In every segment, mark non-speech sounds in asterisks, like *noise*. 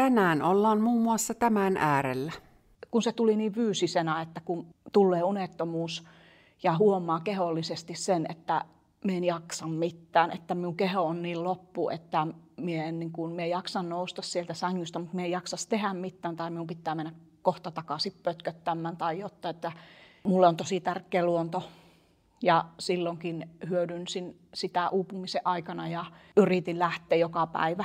Tänään ollaan muun muassa tämän äärellä. Kun se tuli niin fyysisena, että kun tulee unettomuus ja huomaa kehollisesti sen, että me en jaksa mitään, että minun keho on niin loppu, että minä en, niin kuin, minä jaksan nousta sieltä sängystä, mutta minä en jaksa tehdä mitään tai minun pitää mennä kohta takaisin pötköttämään tai jotta, että mulle on tosi tärkeä luonto ja silloinkin hyödynsin sitä uupumisen aikana ja yritin lähteä joka päivä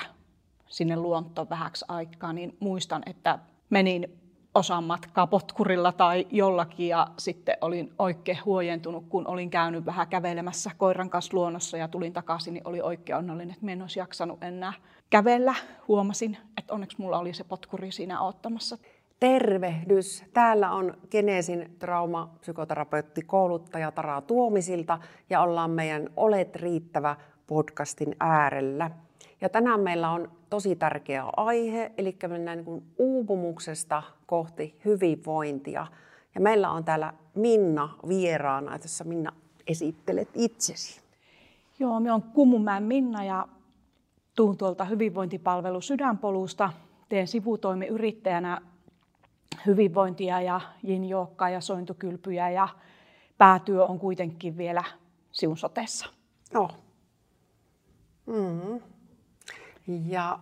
sinne luontoon vähäksi aikaa, niin muistan, että menin osan matkaa potkurilla tai jollakin ja sitten olin oikein huojentunut, kun olin käynyt vähän kävelemässä koiran kanssa luonnossa ja tulin takaisin, niin oli oikein onnellinen, että en olisi jaksanut enää kävellä. Huomasin, että onneksi mulla oli se potkuri siinä ottamassa. Tervehdys! Täällä on Geneesin traumapsykoterapeutti kouluttaja Tara Tuomisilta ja ollaan meidän Olet riittävä podcastin äärellä. Ja tänään meillä on tosi tärkeä aihe, eli mennään niin uupumuksesta kohti hyvinvointia. Ja meillä on täällä Minna vieraana, että Minna esittelet itsesi. Joo, me on Kumumäen Minna ja tuun tuolta hyvinvointipalvelu Sydänpolusta. Teen sivutoimiyrittäjänä hyvinvointia ja jinjookkaa ja sointukylpyjä ja päätyö on kuitenkin vielä siun sotessa. Joo. Mm. Ja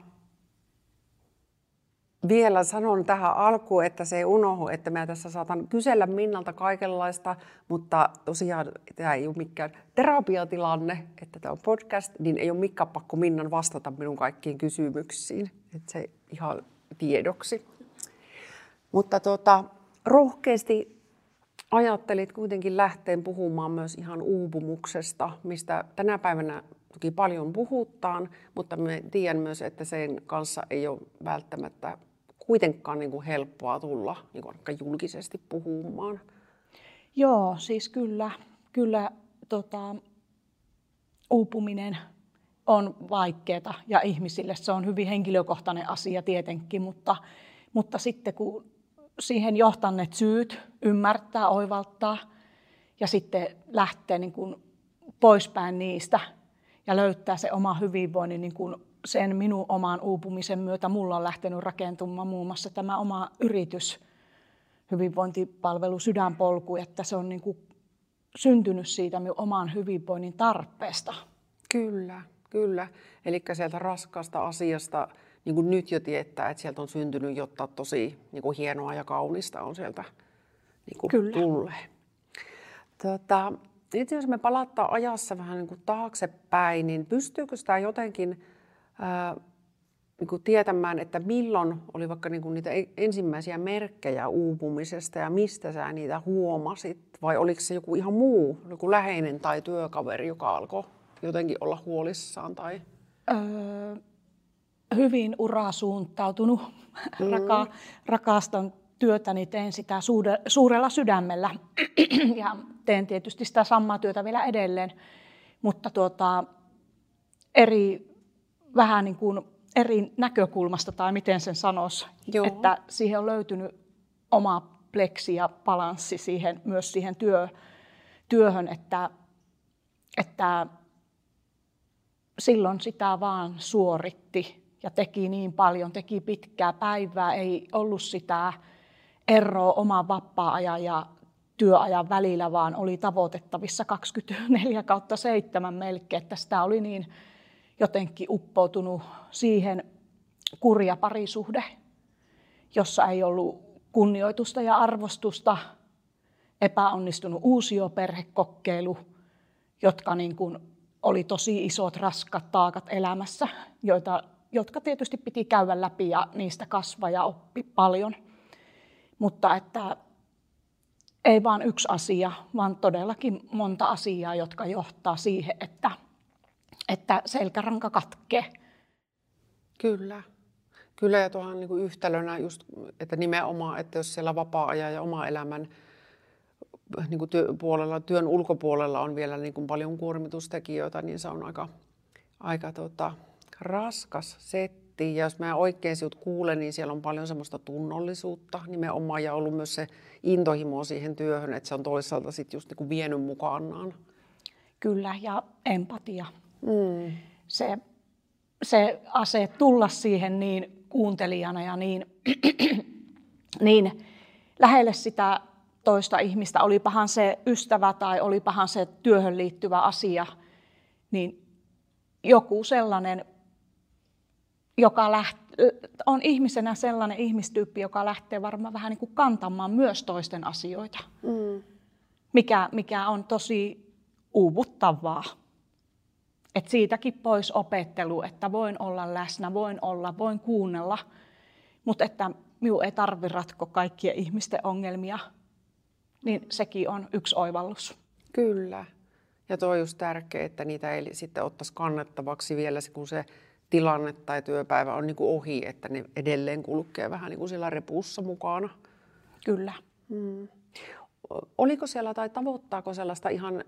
vielä sanon tähän alkuun, että se ei unohdu, että mä tässä saatan kysellä Minnalta kaikenlaista, mutta tosiaan tämä ei ole mikään terapiatilanne, että tämä on podcast, niin ei ole mikään pakko Minnan vastata minun kaikkiin kysymyksiin. Että se ihan tiedoksi. Mutta tuota, rohkeasti ajattelit kuitenkin lähteen puhumaan myös ihan uupumuksesta, mistä tänä päivänä toki paljon puhutaan, mutta me tiedän myös, että sen kanssa ei ole välttämättä kuitenkaan niin kuin helppoa tulla niin kuin julkisesti puhumaan. Joo, siis kyllä, kyllä tota, uupuminen on vaikeaa ja ihmisille se on hyvin henkilökohtainen asia tietenkin, mutta, mutta sitten kun siihen johtaneet syyt ymmärtää, oivaltaa ja sitten lähtee niin kuin poispäin niistä ja löytää se oma hyvinvoinnin niin kuin sen minun oman uupumisen myötä mulla on lähtenyt rakentumaan muun muassa tämä oma yritys, hyvinvointipalvelu Sydänpolku, että se on niin kuin syntynyt siitä minun oman hyvinvoinnin tarpeesta. Kyllä, kyllä. Eli sieltä raskaasta asiasta niin kuin nyt jo tietää, että sieltä on syntynyt jotta tosi niin kuin hienoa ja kaunista on sieltä niin kuin Kyllä. tulee. Tota, itse jos me palattaa ajassa vähän niin kuin taaksepäin, niin pystyykö sitä jotenkin ää, niin kuin tietämään, että milloin oli vaikka niin kuin niitä e-, ensimmäisiä merkkejä uupumisesta ja mistä sä niitä huomasit? Vai oliko se joku ihan muu, joku läheinen tai työkaveri, joka alkoi jotenkin olla huolissaan? Tai... Öö, hyvin urasuuntautunut, mm. *laughs* Raka, rakastan työtäni, teen sitä suurella sydämellä *clears throat* ja teen tietysti sitä samaa työtä vielä edelleen, mutta tuota, eri, vähän niin kuin eri näkökulmasta tai miten sen sanoisi, Joo. että siihen on löytynyt oma pleksi ja balanssi siihen, myös siihen työ, työhön, että, että silloin sitä vaan suoritti ja teki niin paljon, teki pitkää päivää, ei ollut sitä eroa oman vapaa-ajan ja työajan välillä, vaan oli tavoitettavissa 24 kautta 7 melkein, että sitä oli niin jotenkin uppoutunut siihen kurja parisuhde, jossa ei ollut kunnioitusta ja arvostusta, epäonnistunut uusioperhekokeilu, jotka niin kuin oli tosi isot, raskat taakat elämässä, joita jotka tietysti piti käydä läpi ja niistä kasvaa ja oppi paljon. Mutta että ei vain yksi asia, vaan todellakin monta asiaa, jotka johtaa siihen, että, että selkäranka katkee. Kyllä. Kyllä ja tuohon niin yhtälönä just, että nimenomaan, että jos siellä vapaa-ajan ja oma elämän niin kuin työ, puolella, työn ulkopuolella on vielä niin kuin paljon kuormitustekijöitä, niin se on aika, aika tota, raskas setti. Ja jos mä oikein sinut kuulen, niin siellä on paljon semmoista tunnollisuutta nimenomaan ja ollut myös se intohimo siihen työhön, että se on toisaalta sitten just niinku vienyt mukanaan. Kyllä, ja empatia. Mm. Se, se ase tulla siihen niin kuuntelijana ja niin, *clears throat* niin lähelle sitä toista ihmistä, olipahan se ystävä tai olipahan se työhön liittyvä asia, niin joku sellainen, joka läht, on ihmisenä sellainen ihmistyyppi, joka lähtee varmaan vähän niin kuin kantamaan myös toisten asioita, mm. mikä, mikä on tosi uuvuttavaa. Et siitäkin pois opettelu, että voin olla läsnä, voin olla, voin kuunnella, mutta että minun ei tarvi ratko kaikkien ihmisten ongelmia, niin sekin on yksi oivallus. Kyllä. Ja tuo on just tärkeää, että niitä ei sitten ottaisi kannettavaksi vielä, kun se tilanne tai työpäivä on niin kuin ohi, että ne edelleen kulkee vähän niin kuin sillä repussa mukana. Kyllä. Hmm. Oliko siellä tai tavoittaako sellaista ihan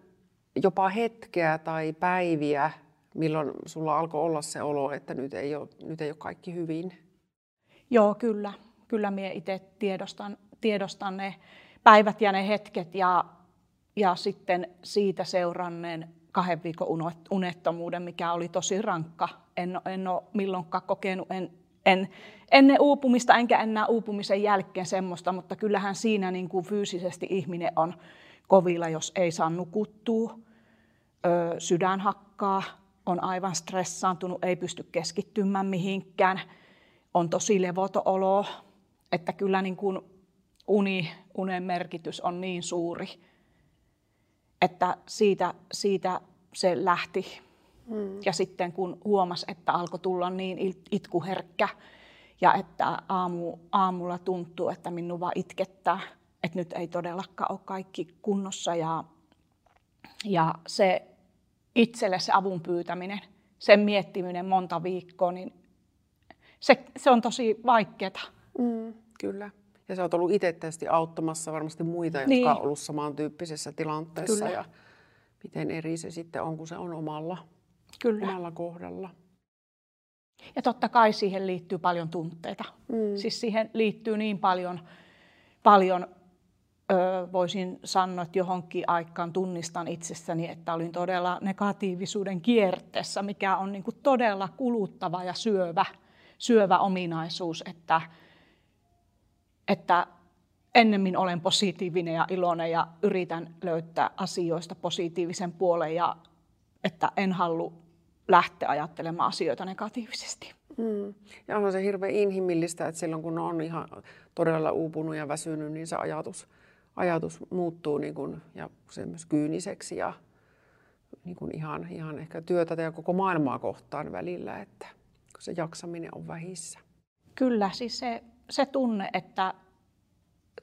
jopa hetkeä tai päiviä, milloin sulla alkoi olla se olo, että nyt ei ole, nyt ei ole kaikki hyvin? Joo, kyllä. Kyllä minä itse tiedostan, tiedostan ne päivät ja ne hetket ja, ja sitten siitä seuranneen kahden viikon unettomuuden, mikä oli tosi rankka. En, en ole milloinkaan kokenut, en, en, ennen uupumista enkä enää uupumisen jälkeen semmoista, mutta kyllähän siinä niin kuin fyysisesti ihminen on kovilla, jos ei saa nukuttua, ö, sydän hakkaa, on aivan stressaantunut, ei pysty keskittymään mihinkään, on tosi levoto olo, että kyllä niin kuin uni, unen merkitys on niin suuri, että siitä, siitä se lähti. Mm. Ja sitten kun huomasi, että alkoi tulla niin itkuherkkä ja että aamu, aamulla tuntuu, että minun vaan itkettää, että nyt ei todellakaan ole kaikki kunnossa. Ja, ja se itselle se avun pyytäminen, sen miettiminen monta viikkoa, niin se, se on tosi vaikeaa. Mm, kyllä. Ja sä oot ollut itse tietysti auttamassa varmasti muita, jotka niin. ovat ollut samantyyppisessä tilanteessa. Kyllä. Ja miten eri se sitten on, kun se on omalla, Kyllä. omalla kohdalla. Ja totta kai siihen liittyy paljon tunteita. Mm. Siis siihen liittyy niin paljon, paljon ö, voisin sanoa, että johonkin aikaan tunnistan itsessäni, että olin todella negatiivisuuden kierteessä, mikä on niin kuin todella kuluttava ja syövä, syövä ominaisuus, että, että ennemmin olen positiivinen ja iloinen ja yritän löytää asioista positiivisen puolen ja että en halua lähteä ajattelemaan asioita negatiivisesti. Mm. Ja on se hirveän inhimillistä, että silloin kun on ihan todella uupunut ja väsynyt, niin se ajatus, ajatus muuttuu niin kuin, ja se myös kyyniseksi ja niin kuin ihan, ihan ehkä työtä ja koko maailmaa kohtaan välillä, että kun se jaksaminen on vähissä. Kyllä, siis se, se tunne, että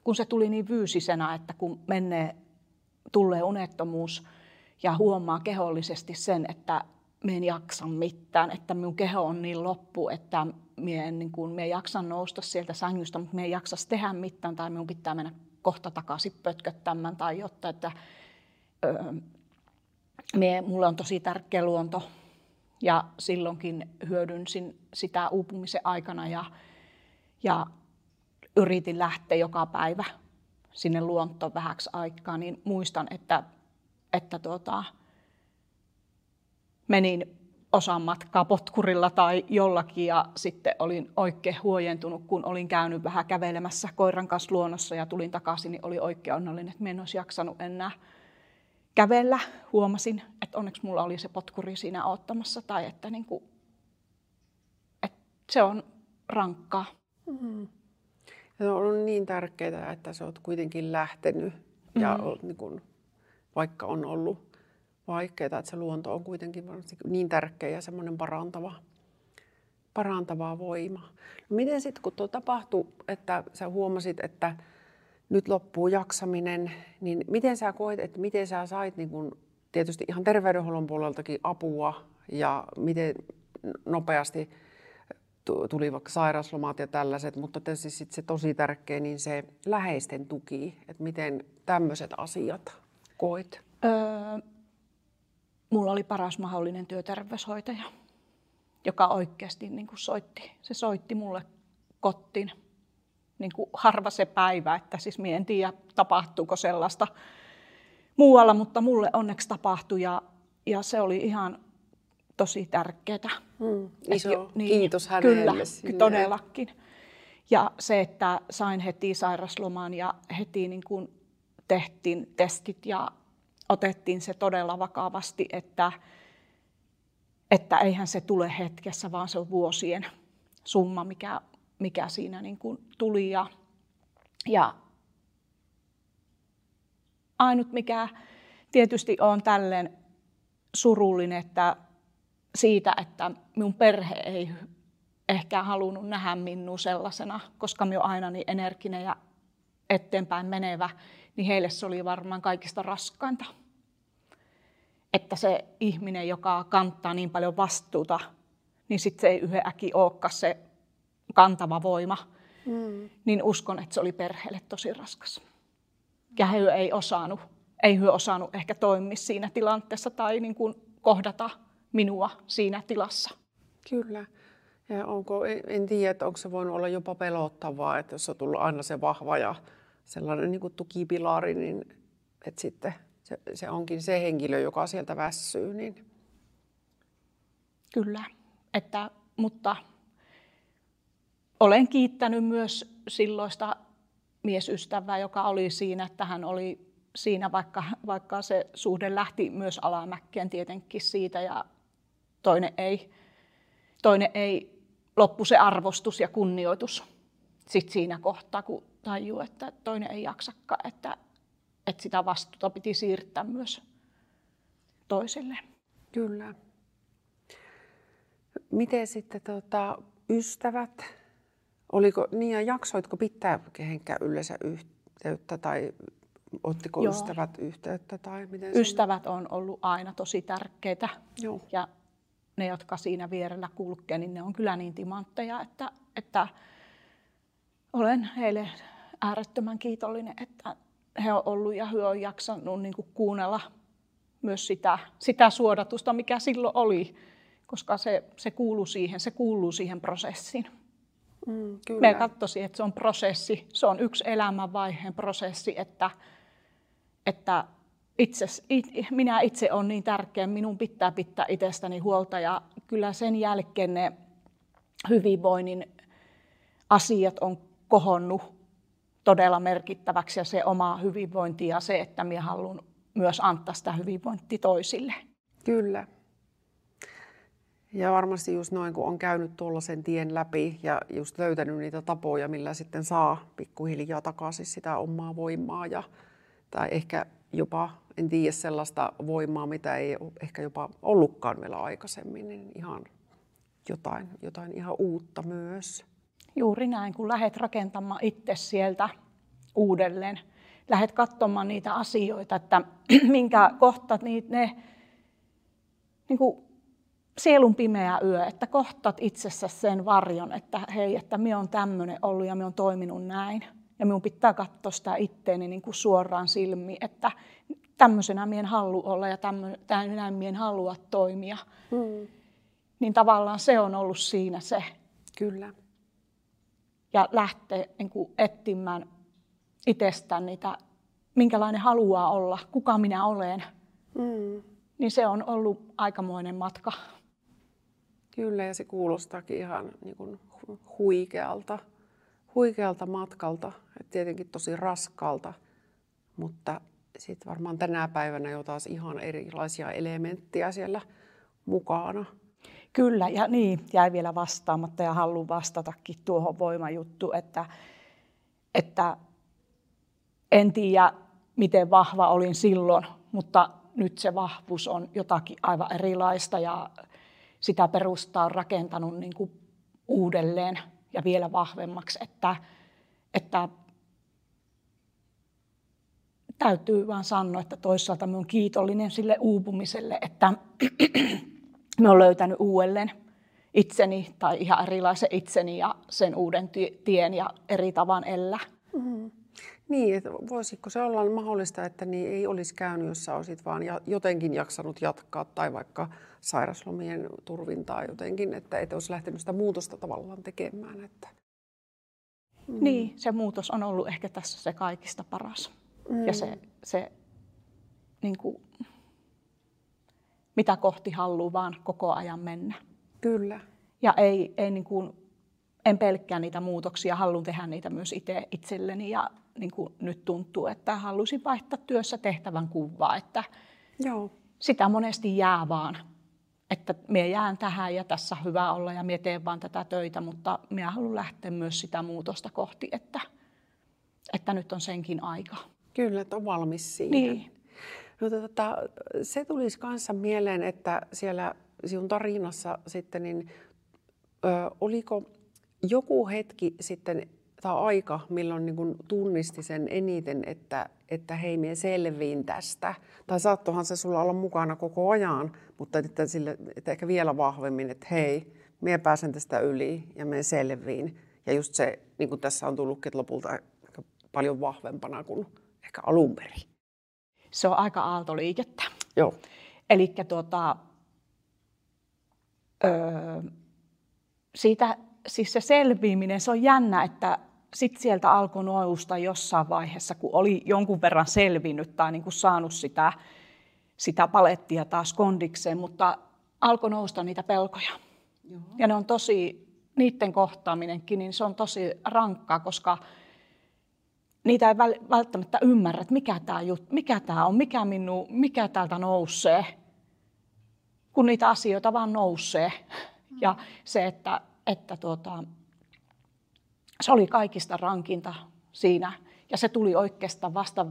kun se tuli niin fyysisena, että kun menee, tulee unettomuus ja huomaa kehollisesti sen, että me en jaksa mitään, että minun keho on niin loppu, että minä en, niin kuin, minä jaksan nousta sieltä sängystä, mutta minä en jaksa tehdä mitään tai minun pitää mennä kohta takaisin pötköttämään tai jotta, että öö, minä, mulle on tosi tärkeä luonto. Ja silloinkin hyödynsin sitä uupumisen aikana ja, ja yritin lähteä joka päivä sinne luontoon vähäksi aikaa, niin muistan, että, että tuota, menin osan matkaa potkurilla tai jollakin ja sitten olin oikein huojentunut, kun olin käynyt vähän kävelemässä koiran kanssa luonnossa ja tulin takaisin, niin oli oikein onnellinen, että en olisi jaksanut enää kävellä. Huomasin, että onneksi mulla oli se potkuri siinä ottamassa tai että, niin kuin, että se on rankkaa. Mm-hmm. Ja on ollut niin tärkeää, että sä oot kuitenkin lähtenyt ja mm. oot, niin kun, vaikka on ollut vaikeaa, että se luonto on kuitenkin niin tärkeä ja semmoinen parantava, parantava voima. No miten sitten, kun tuo tapahtui, että sä huomasit, että nyt loppuu jaksaminen, niin miten sä koet, että miten sä sait niin kun, tietysti ihan terveydenhuollon puoleltakin apua ja miten nopeasti tuli vaikka sairauslomat ja tällaiset, mutta tietysti sit se tosi tärkeä, niin se läheisten tuki, että miten tämmöiset asiat koit? Öö, mulla oli paras mahdollinen työterveyshoitaja, joka oikeasti niin kuin soitti. Se soitti mulle kottiin. Niin kuin harva se päivä, että siis minä en tiedä tapahtuuko sellaista muualla, mutta mulle onneksi tapahtui ja, ja se oli ihan tosi tärkeää. Mm, iso jo- niin, kiitos hänelle. Kyllä, sinne. todellakin. Ja se, että sain heti sairasloman ja heti niin kuin tehtiin testit ja otettiin se todella vakavasti, että, että eihän se tule hetkessä, vaan se on vuosien summa, mikä, mikä siinä niin kuin tuli. Ja, ja ainut, mikä tietysti on tälleen surullinen, että siitä, että minun perhe ei ehkä halunnut nähdä minua sellaisena, koska minä olen aina niin energinen ja eteenpäin menevä, niin heille se oli varmaan kaikista raskainta. Että se ihminen, joka kantaa niin paljon vastuuta, niin sitten se ei yhden äki olekaan se kantava voima. Mm. Niin uskon, että se oli perheelle tosi raskas. Ja he ei osannut, ei he osannut ehkä toimia siinä tilanteessa tai niin kuin kohdata minua siinä tilassa. Kyllä. Ja onko, en, en tiedä, että onko se voinut olla jopa pelottavaa, että jos on tullut aina se vahva ja sellainen niin kuin tukipilari, niin että sitten se, se onkin se henkilö, joka sieltä väsyy. Niin... Kyllä, että, mutta olen kiittänyt myös silloista miesystävää, joka oli siinä, että hän oli siinä, vaikka, vaikka se suhde lähti myös alamäkkeen tietenkin siitä ja toinen ei, toinen ei loppu se arvostus ja kunnioitus sit siinä kohtaa, kun tajuu, että toinen ei jaksakaan, että, että sitä vastuuta piti siirtää myös toiselle. Kyllä. Miten sitten tota, ystävät? Oliko, niin ja jaksoitko pitää kehenkään yleensä yhteyttä tai ottiko Joo. ystävät yhteyttä? Tai miten ystävät on ollut aina tosi tärkeitä. Joo. Ja ne, jotka siinä vierellä kulkee, niin ne on kyllä niin timantteja, että, että olen heille äärettömän kiitollinen, että he on ollut ja he on jaksanut niin kuin kuunnella myös sitä, sitä suodatusta, mikä silloin oli, koska se, se kuuluu siihen, se kuuluu siihen prosessiin. Mm, kyllä. Me katsoisin, että se on prosessi, se on yksi elämänvaiheen prosessi, että, että itse, it, minä itse olen niin tärkeä, minun pitää pitää itsestäni huolta ja kyllä sen jälkeen ne hyvinvoinnin asiat on kohonnut todella merkittäväksi ja se oma hyvinvointi ja se, että minä haluan myös antaa sitä hyvinvointia toisille. Kyllä. Ja varmasti just noin, kun on käynyt tuollaisen tien läpi ja just löytänyt niitä tapoja, millä sitten saa pikkuhiljaa takaisin sitä omaa voimaa ja, tai ehkä jopa, en tiedä, sellaista voimaa, mitä ei ehkä jopa ollutkaan vielä aikaisemmin, niin ihan jotain, jotain ihan uutta myös. Juuri näin, kun lähdet rakentamaan itse sieltä uudelleen, lähdet katsomaan niitä asioita, että *clears throat* minkä kohtat niitä, ne niin kuin sielun pimeä yö, että kohtat itsessä sen varjon, että hei, että minä on tämmöinen ollut ja minä on toiminut näin. Ja minun pitää katsoa sitä itteeni niin kuin suoraan silmiin, että tämmöisenä minä en halua olla ja tämmöisenä minä en halua toimia. Hmm. Niin tavallaan se on ollut siinä se. Kyllä. Ja lähtee niin kuin etsimään itsestään niitä, minkälainen haluaa olla, kuka minä olen. Hmm. Niin se on ollut aikamoinen matka. Kyllä, ja se kuulostaakin ihan niin kuin huikealta, huikealta matkalta. Et tietenkin tosi raskalta, mutta sitten varmaan tänä päivänä jo taas ihan erilaisia elementtejä siellä mukana. Kyllä, ja niin, jäi vielä vastaamatta ja haluan vastatakin tuohon voimajuttu, että, että en tiedä, miten vahva olin silloin, mutta nyt se vahvuus on jotakin aivan erilaista ja sitä perustaa on rakentanut niin kuin uudelleen ja vielä vahvemmaksi, että, että täytyy vaan sanoa, että toisaalta minä olen kiitollinen sille uupumiselle, että *clears throat* minä olen löytänyt uudelleen itseni tai ihan erilaisen itseni ja sen uuden tien ja eri tavan elää. Niin, että voisiko se olla mahdollista, että niin ei olisi käynyt, jos sä olisit vaan jotenkin jaksanut jatkaa tai vaikka sairaslomien turvintaa jotenkin, että et olisi lähtenyt sitä muutosta tavallaan tekemään. Että... Mm. Niin, se muutos on ollut ehkä tässä se kaikista paras. Mm. Ja se, se niin kuin, mitä kohti haluaa vaan koko ajan mennä. Kyllä. Ja ei, ei niin kuin, en pelkkää niitä muutoksia, haluan tehdä niitä myös itse itselleni ja niin kuin nyt tuntuu, että halusin vaihtaa työssä tehtävän kuvaa, että Joo. sitä monesti jää vaan, että minä jään tähän ja tässä on hyvä olla ja minä teen vaan tätä töitä, mutta minä haluan lähteä myös sitä muutosta kohti, että, että nyt on senkin aika. Kyllä, että on valmis siihen. Niin. No, tota, se tulisi kanssa mieleen, että siellä sinun tarinassa sitten, niin ö, oliko joku hetki sitten tai aika, milloin niin tunnisti sen eniten, että, että hei, minä selviin tästä. Tai saattohan se sulla olla mukana koko ajan, mutta että, sille, että ehkä vielä vahvemmin, että hei, minä pääsen tästä yli ja minä selviin. Ja just se, niin kuin tässä on tullutkin että lopulta aika paljon vahvempana kuin ehkä alun perin. Se on aika aaltoliikettä. Joo. Eli tuota, öö, siitä, siis se selviäminen, se on jännä, että sitten sieltä alkoi nousta jossain vaiheessa, kun oli jonkun verran selvinnyt tai niin kuin saanut sitä, sitä palettia taas kondikseen, mutta alkoi nousta niitä pelkoja. Joo. Ja ne on tosi, niiden kohtaaminenkin, niin se on tosi rankkaa, koska niitä ei välttämättä ymmärrä, että mikä tämä, jut, mikä tämä on, mikä, minu, mikä täältä nousee, kun niitä asioita vaan nousee. Mm. Ja se, että, että tuota, se oli kaikista rankinta siinä. Ja se tuli oikeastaan vasta,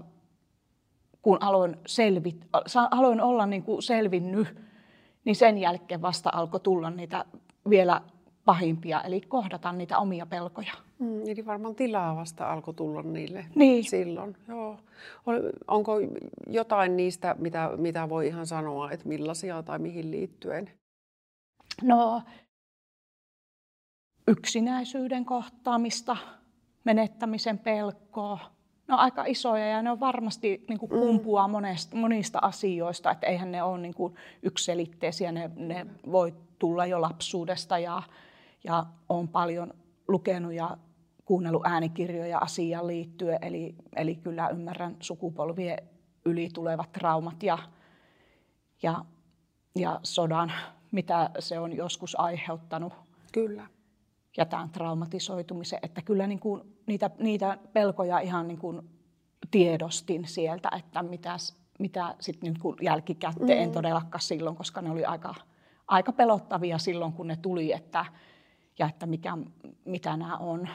kun aloin, selvit, aloin olla niin kuin selvinnyt, niin sen jälkeen vasta alkoi tulla niitä vielä pahimpia, eli kohdata niitä omia pelkoja. Mm, eli varmaan tilaa vasta alkoi tulla niille niin. silloin. Joo. Onko jotain niistä, mitä, mitä voi ihan sanoa, että millaisia tai mihin liittyen? No, yksinäisyyden kohtaamista, menettämisen pelkoa. Ne on aika isoja ja ne on varmasti niin kuin kumpua monesta, monista asioista, että eihän ne ole niin kuin yksiselitteisiä, ne, ne voi tulla jo lapsuudesta ja, ja on paljon lukenut ja kuunnellut äänikirjoja asiaan liittyen, eli, eli kyllä ymmärrän sukupolvien yli tulevat traumat ja, ja, ja sodan, mitä se on joskus aiheuttanut. Kyllä. Ja tämän traumatisoitumisen, että kyllä niin kuin niitä, niitä pelkoja ihan niin kuin tiedostin sieltä, että mitä, mitä sitten niin kuin jälkikäteen, mm. todellakaan silloin, koska ne oli aika, aika pelottavia silloin, kun ne tuli, että, ja että mikä, mitä nämä on.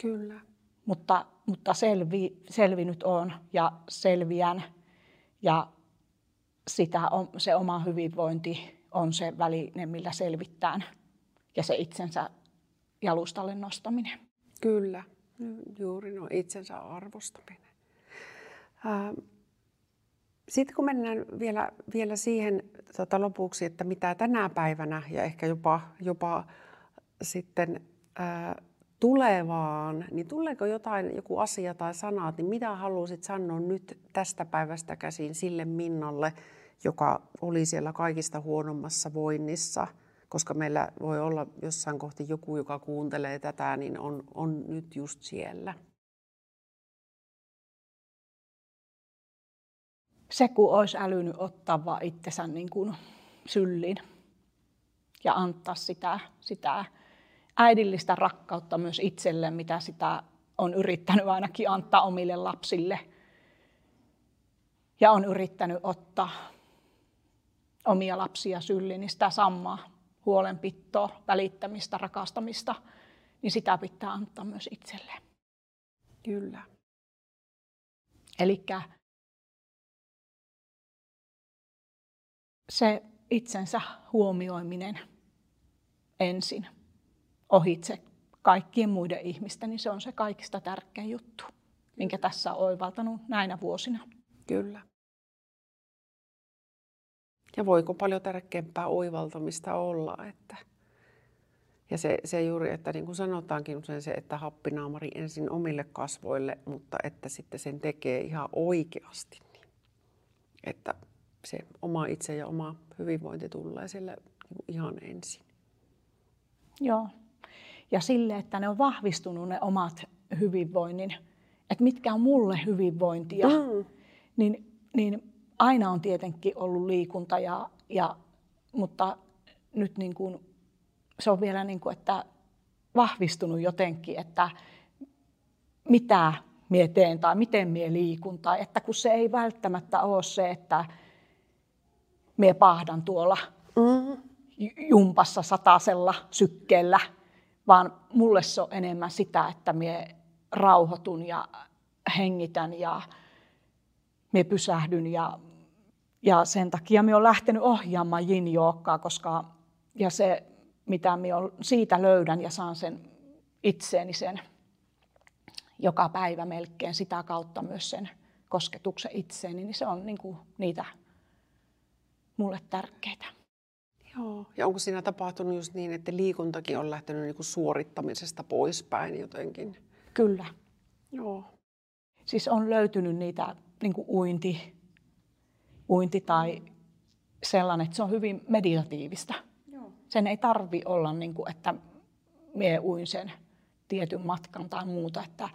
Kyllä. Mutta, mutta selvi, selvinyt on ja selviän ja sitä on, se oma hyvinvointi on se väline, millä selvittään ja se itsensä jalustalle nostaminen. Kyllä, juuri no itsensä arvostaminen. Ähm, sitten kun mennään vielä, vielä siihen tota, lopuksi, että mitä tänä päivänä ja ehkä jopa, jopa sitten ää, tulevaan, niin tuleeko jotain, joku asia tai sanat, niin mitä haluaisit sanoa nyt tästä päivästä käsin sille Minnalle, joka oli siellä kaikista huonommassa voinnissa, koska meillä voi olla jossain kohti joku, joka kuuntelee tätä, niin on, on nyt just siellä. Se, kun olisi älynyt ottaa vaan itsensä niin kuin syllin ja antaa sitä, sitä äidillistä rakkautta myös itselle, mitä sitä on yrittänyt ainakin antaa omille lapsille. Ja on yrittänyt ottaa omia lapsia syliin, niin sitä samaa huolenpittoa, välittämistä, rakastamista, niin sitä pitää antaa myös itselleen. Kyllä. Eli se itsensä huomioiminen ensin ohitse kaikkien muiden ihmisten, niin se on se kaikista tärkein juttu, minkä tässä on oivaltanut näinä vuosina. Kyllä. Ja voiko paljon tärkeämpää oivaltamista olla, että ja se, se juuri, että niin kuin sanotaankin usein se, että happinaamari ensin omille kasvoille, mutta että sitten sen tekee ihan oikeasti. Niin, että se oma itse ja oma hyvinvointi tulee sille niin ihan ensin. Joo, ja sille, että ne on vahvistunut ne omat hyvinvoinnin, että mitkä on mulle hyvinvointia, mm. niin, niin aina on tietenkin ollut liikunta, ja, ja, mutta nyt niin kuin, se on vielä niin kuin, että vahvistunut jotenkin, että mitä mie teen tai miten mie liikun. Tai että kun se ei välttämättä ole se, että mie pahdan tuolla mm. jumpassa satasella sykkeellä, vaan mulle se on enemmän sitä, että mie rauhoitun ja hengitän ja mie pysähdyn ja, ja sen takia me on lähtenyt ohjaamaan yin koska ja se mitä minä siitä löydän ja saan sen itseeni sen joka päivä melkein sitä kautta myös sen kosketuksen itseeni, niin se on niin kuin niitä mulle tärkeitä. Joo, ja onko siinä tapahtunut just niin, että liikuntakin on lähtenyt niin kuin suorittamisesta poispäin jotenkin? Kyllä. Joo. Siis on löytynyt niitä niin kuin uinti, uinti tai sellainen, että se on hyvin meditatiivista. Joo. Sen ei tarvi olla, niin kuin, että mie uin sen tietyn matkan tai muuta, että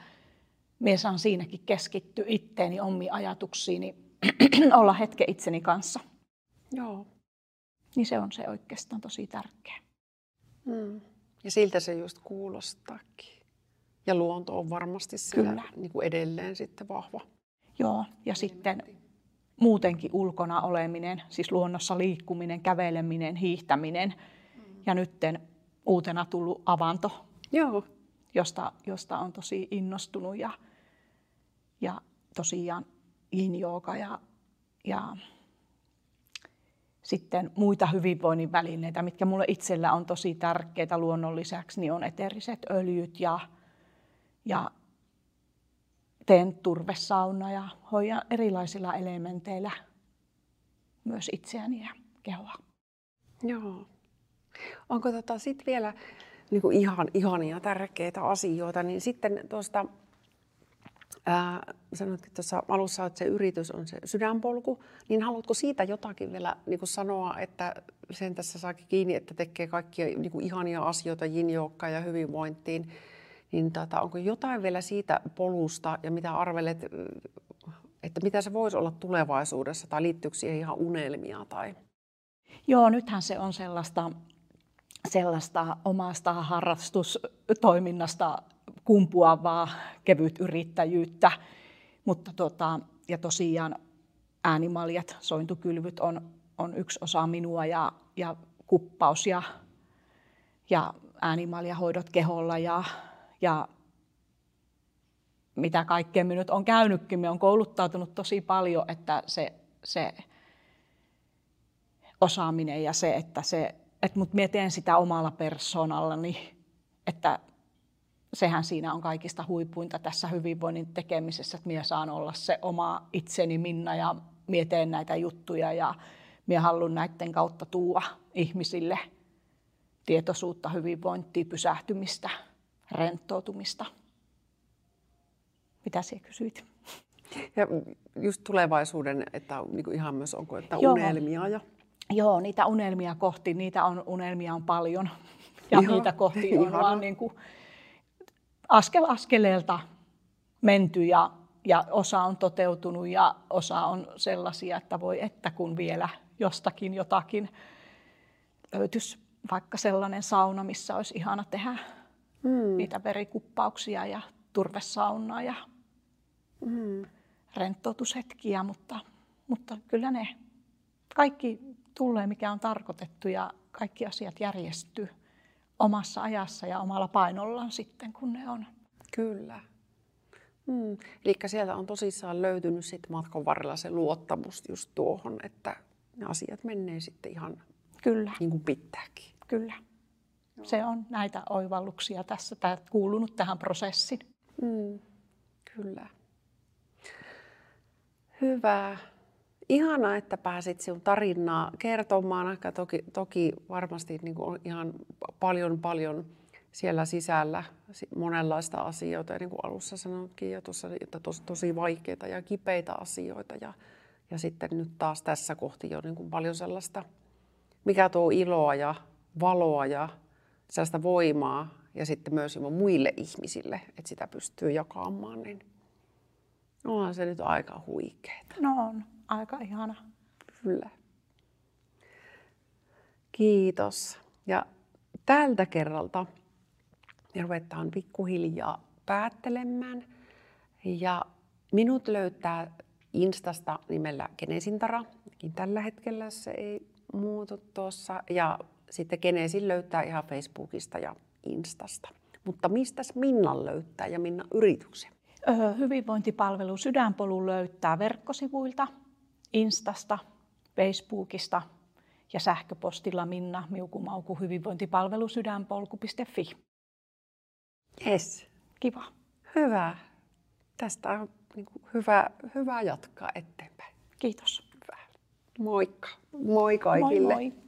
mie saan siinäkin keskittyä itteeni, omiin ajatuksiini, *clears throat* olla hetken itseni kanssa. Joo. Niin se on se oikeastaan tosi tärkeä. Mm. Ja siltä se just kuulostaakin. Ja luonto on varmasti siellä Kyllä. Niin kuin edelleen sitten vahva. Joo, ja sitten muutenkin ulkona oleminen, siis luonnossa liikkuminen, käveleminen, hiihtäminen. Mm. Ja nytten uutena tullut avanto, Joo. Josta, josta on tosi innostunut ja, ja tosiaan yin ja, ja sitten muita hyvinvoinnin välineitä, mitkä mulle itsellä on tosi tärkeitä luonnon lisäksi, niin on eteriset öljyt ja, ja teen turvesauna ja hoidan erilaisilla elementeillä myös itseäni ja kehoa. Joo. Onko tota sitten vielä niin kuin ihan ihania tärkeitä asioita, niin sitten tuosta Ää, sanoitkin tuossa alussa, että se yritys on se sydänpolku, niin haluatko siitä jotakin vielä niin kuin sanoa, että sen tässä saakin kiinni, että tekee kaikkia niin kuin ihania asioita jinjoukkaan ja hyvinvointiin, niin tota, onko jotain vielä siitä polusta ja mitä arvelet, että mitä se voisi olla tulevaisuudessa tai liittyykö siihen ihan unelmia? Tai... Joo, nythän se on sellaista, sellaista omasta harrastustoiminnasta kumpuavaa kevyt yrittäjyyttä. Mutta tota, ja tosiaan äänimaljat, sointukylvyt on, on yksi osa minua ja, ja kuppaus ja, ja äänimaljahoidot keholla ja, ja mitä kaikkea minä nyt on käynytkin. Me on kouluttautunut tosi paljon, että se, se osaaminen ja se, että se, että mut minä teen sitä omalla persoonallani, että sehän siinä on kaikista huipuinta tässä hyvinvoinnin tekemisessä, että minä saan olla se oma itseni Minna ja minä teen näitä juttuja ja minä haluan näiden kautta tuua ihmisille tietoisuutta, hyvinvointia, pysähtymistä, rentoutumista. Mitä sinä kysyit? Ja just tulevaisuuden, että niin ihan myös onko, että Joo. unelmia ja... Joo, niitä unelmia kohti, niitä on, unelmia on paljon. Ja Joo, niitä kohti on vaan niin kuin, askel askeleelta menty ja, ja osa on toteutunut ja osa on sellaisia, että voi että kun vielä jostakin jotakin löytyisi vaikka sellainen sauna, missä olisi ihana tehdä mm. niitä verikuppauksia ja turvesaunaa ja mm. rentoutushetkiä, mutta, mutta kyllä ne kaikki tulee, mikä on tarkoitettu ja kaikki asiat järjestyy omassa ajassa ja omalla painollaan sitten, kun ne on. Kyllä. Mm. Eli sieltä on tosissaan löytynyt sitten matkan varrella se luottamus just tuohon, että ne asiat menee sitten ihan Kyllä. niin kuin pitääkin. Kyllä. Se on näitä oivalluksia tässä, tämä kuulunut tähän prosessiin. Mm. Kyllä. Hyvä. Ihana, että pääsit sinun tarinaa kertomaan. Ehkä toki, toki varmasti niin kuin on ihan paljon, paljon siellä sisällä monenlaista asioita. Ja niin kuin alussa sanotkin, ja tuossa, että tosi, tosi vaikeita ja kipeitä asioita. Ja, ja sitten nyt taas tässä kohti jo niin kuin paljon sellaista, mikä tuo iloa ja valoa ja sellaista voimaa ja sitten myös muille ihmisille, että sitä pystyy jakamaan, niin onhan se nyt aika huikeeta. No on aika ihana. Kyllä. Kiitos. Ja tältä kerralta me ruvetaan pikkuhiljaa päättelemään. Ja minut löytää Instasta nimellä Genesintara, tällä hetkellä se ei muutu tuossa. Ja sitten Genesin löytää ihan Facebookista ja Instasta. Mutta mistä Minnan löytää ja Minnan yrityksen? Öö, hyvinvointipalvelu Sydänpolu löytää verkkosivuilta, Instasta, Facebookista ja sähköpostilla minna miukumauku hyvinvointipalvelu sydänpolku.fi. Yes. Kiva. Hyvä. Tästä on niin kuin hyvä, hyvä jatkaa eteenpäin. Kiitos. Hyvä. Moikka. Moi kaikille. Moi moi.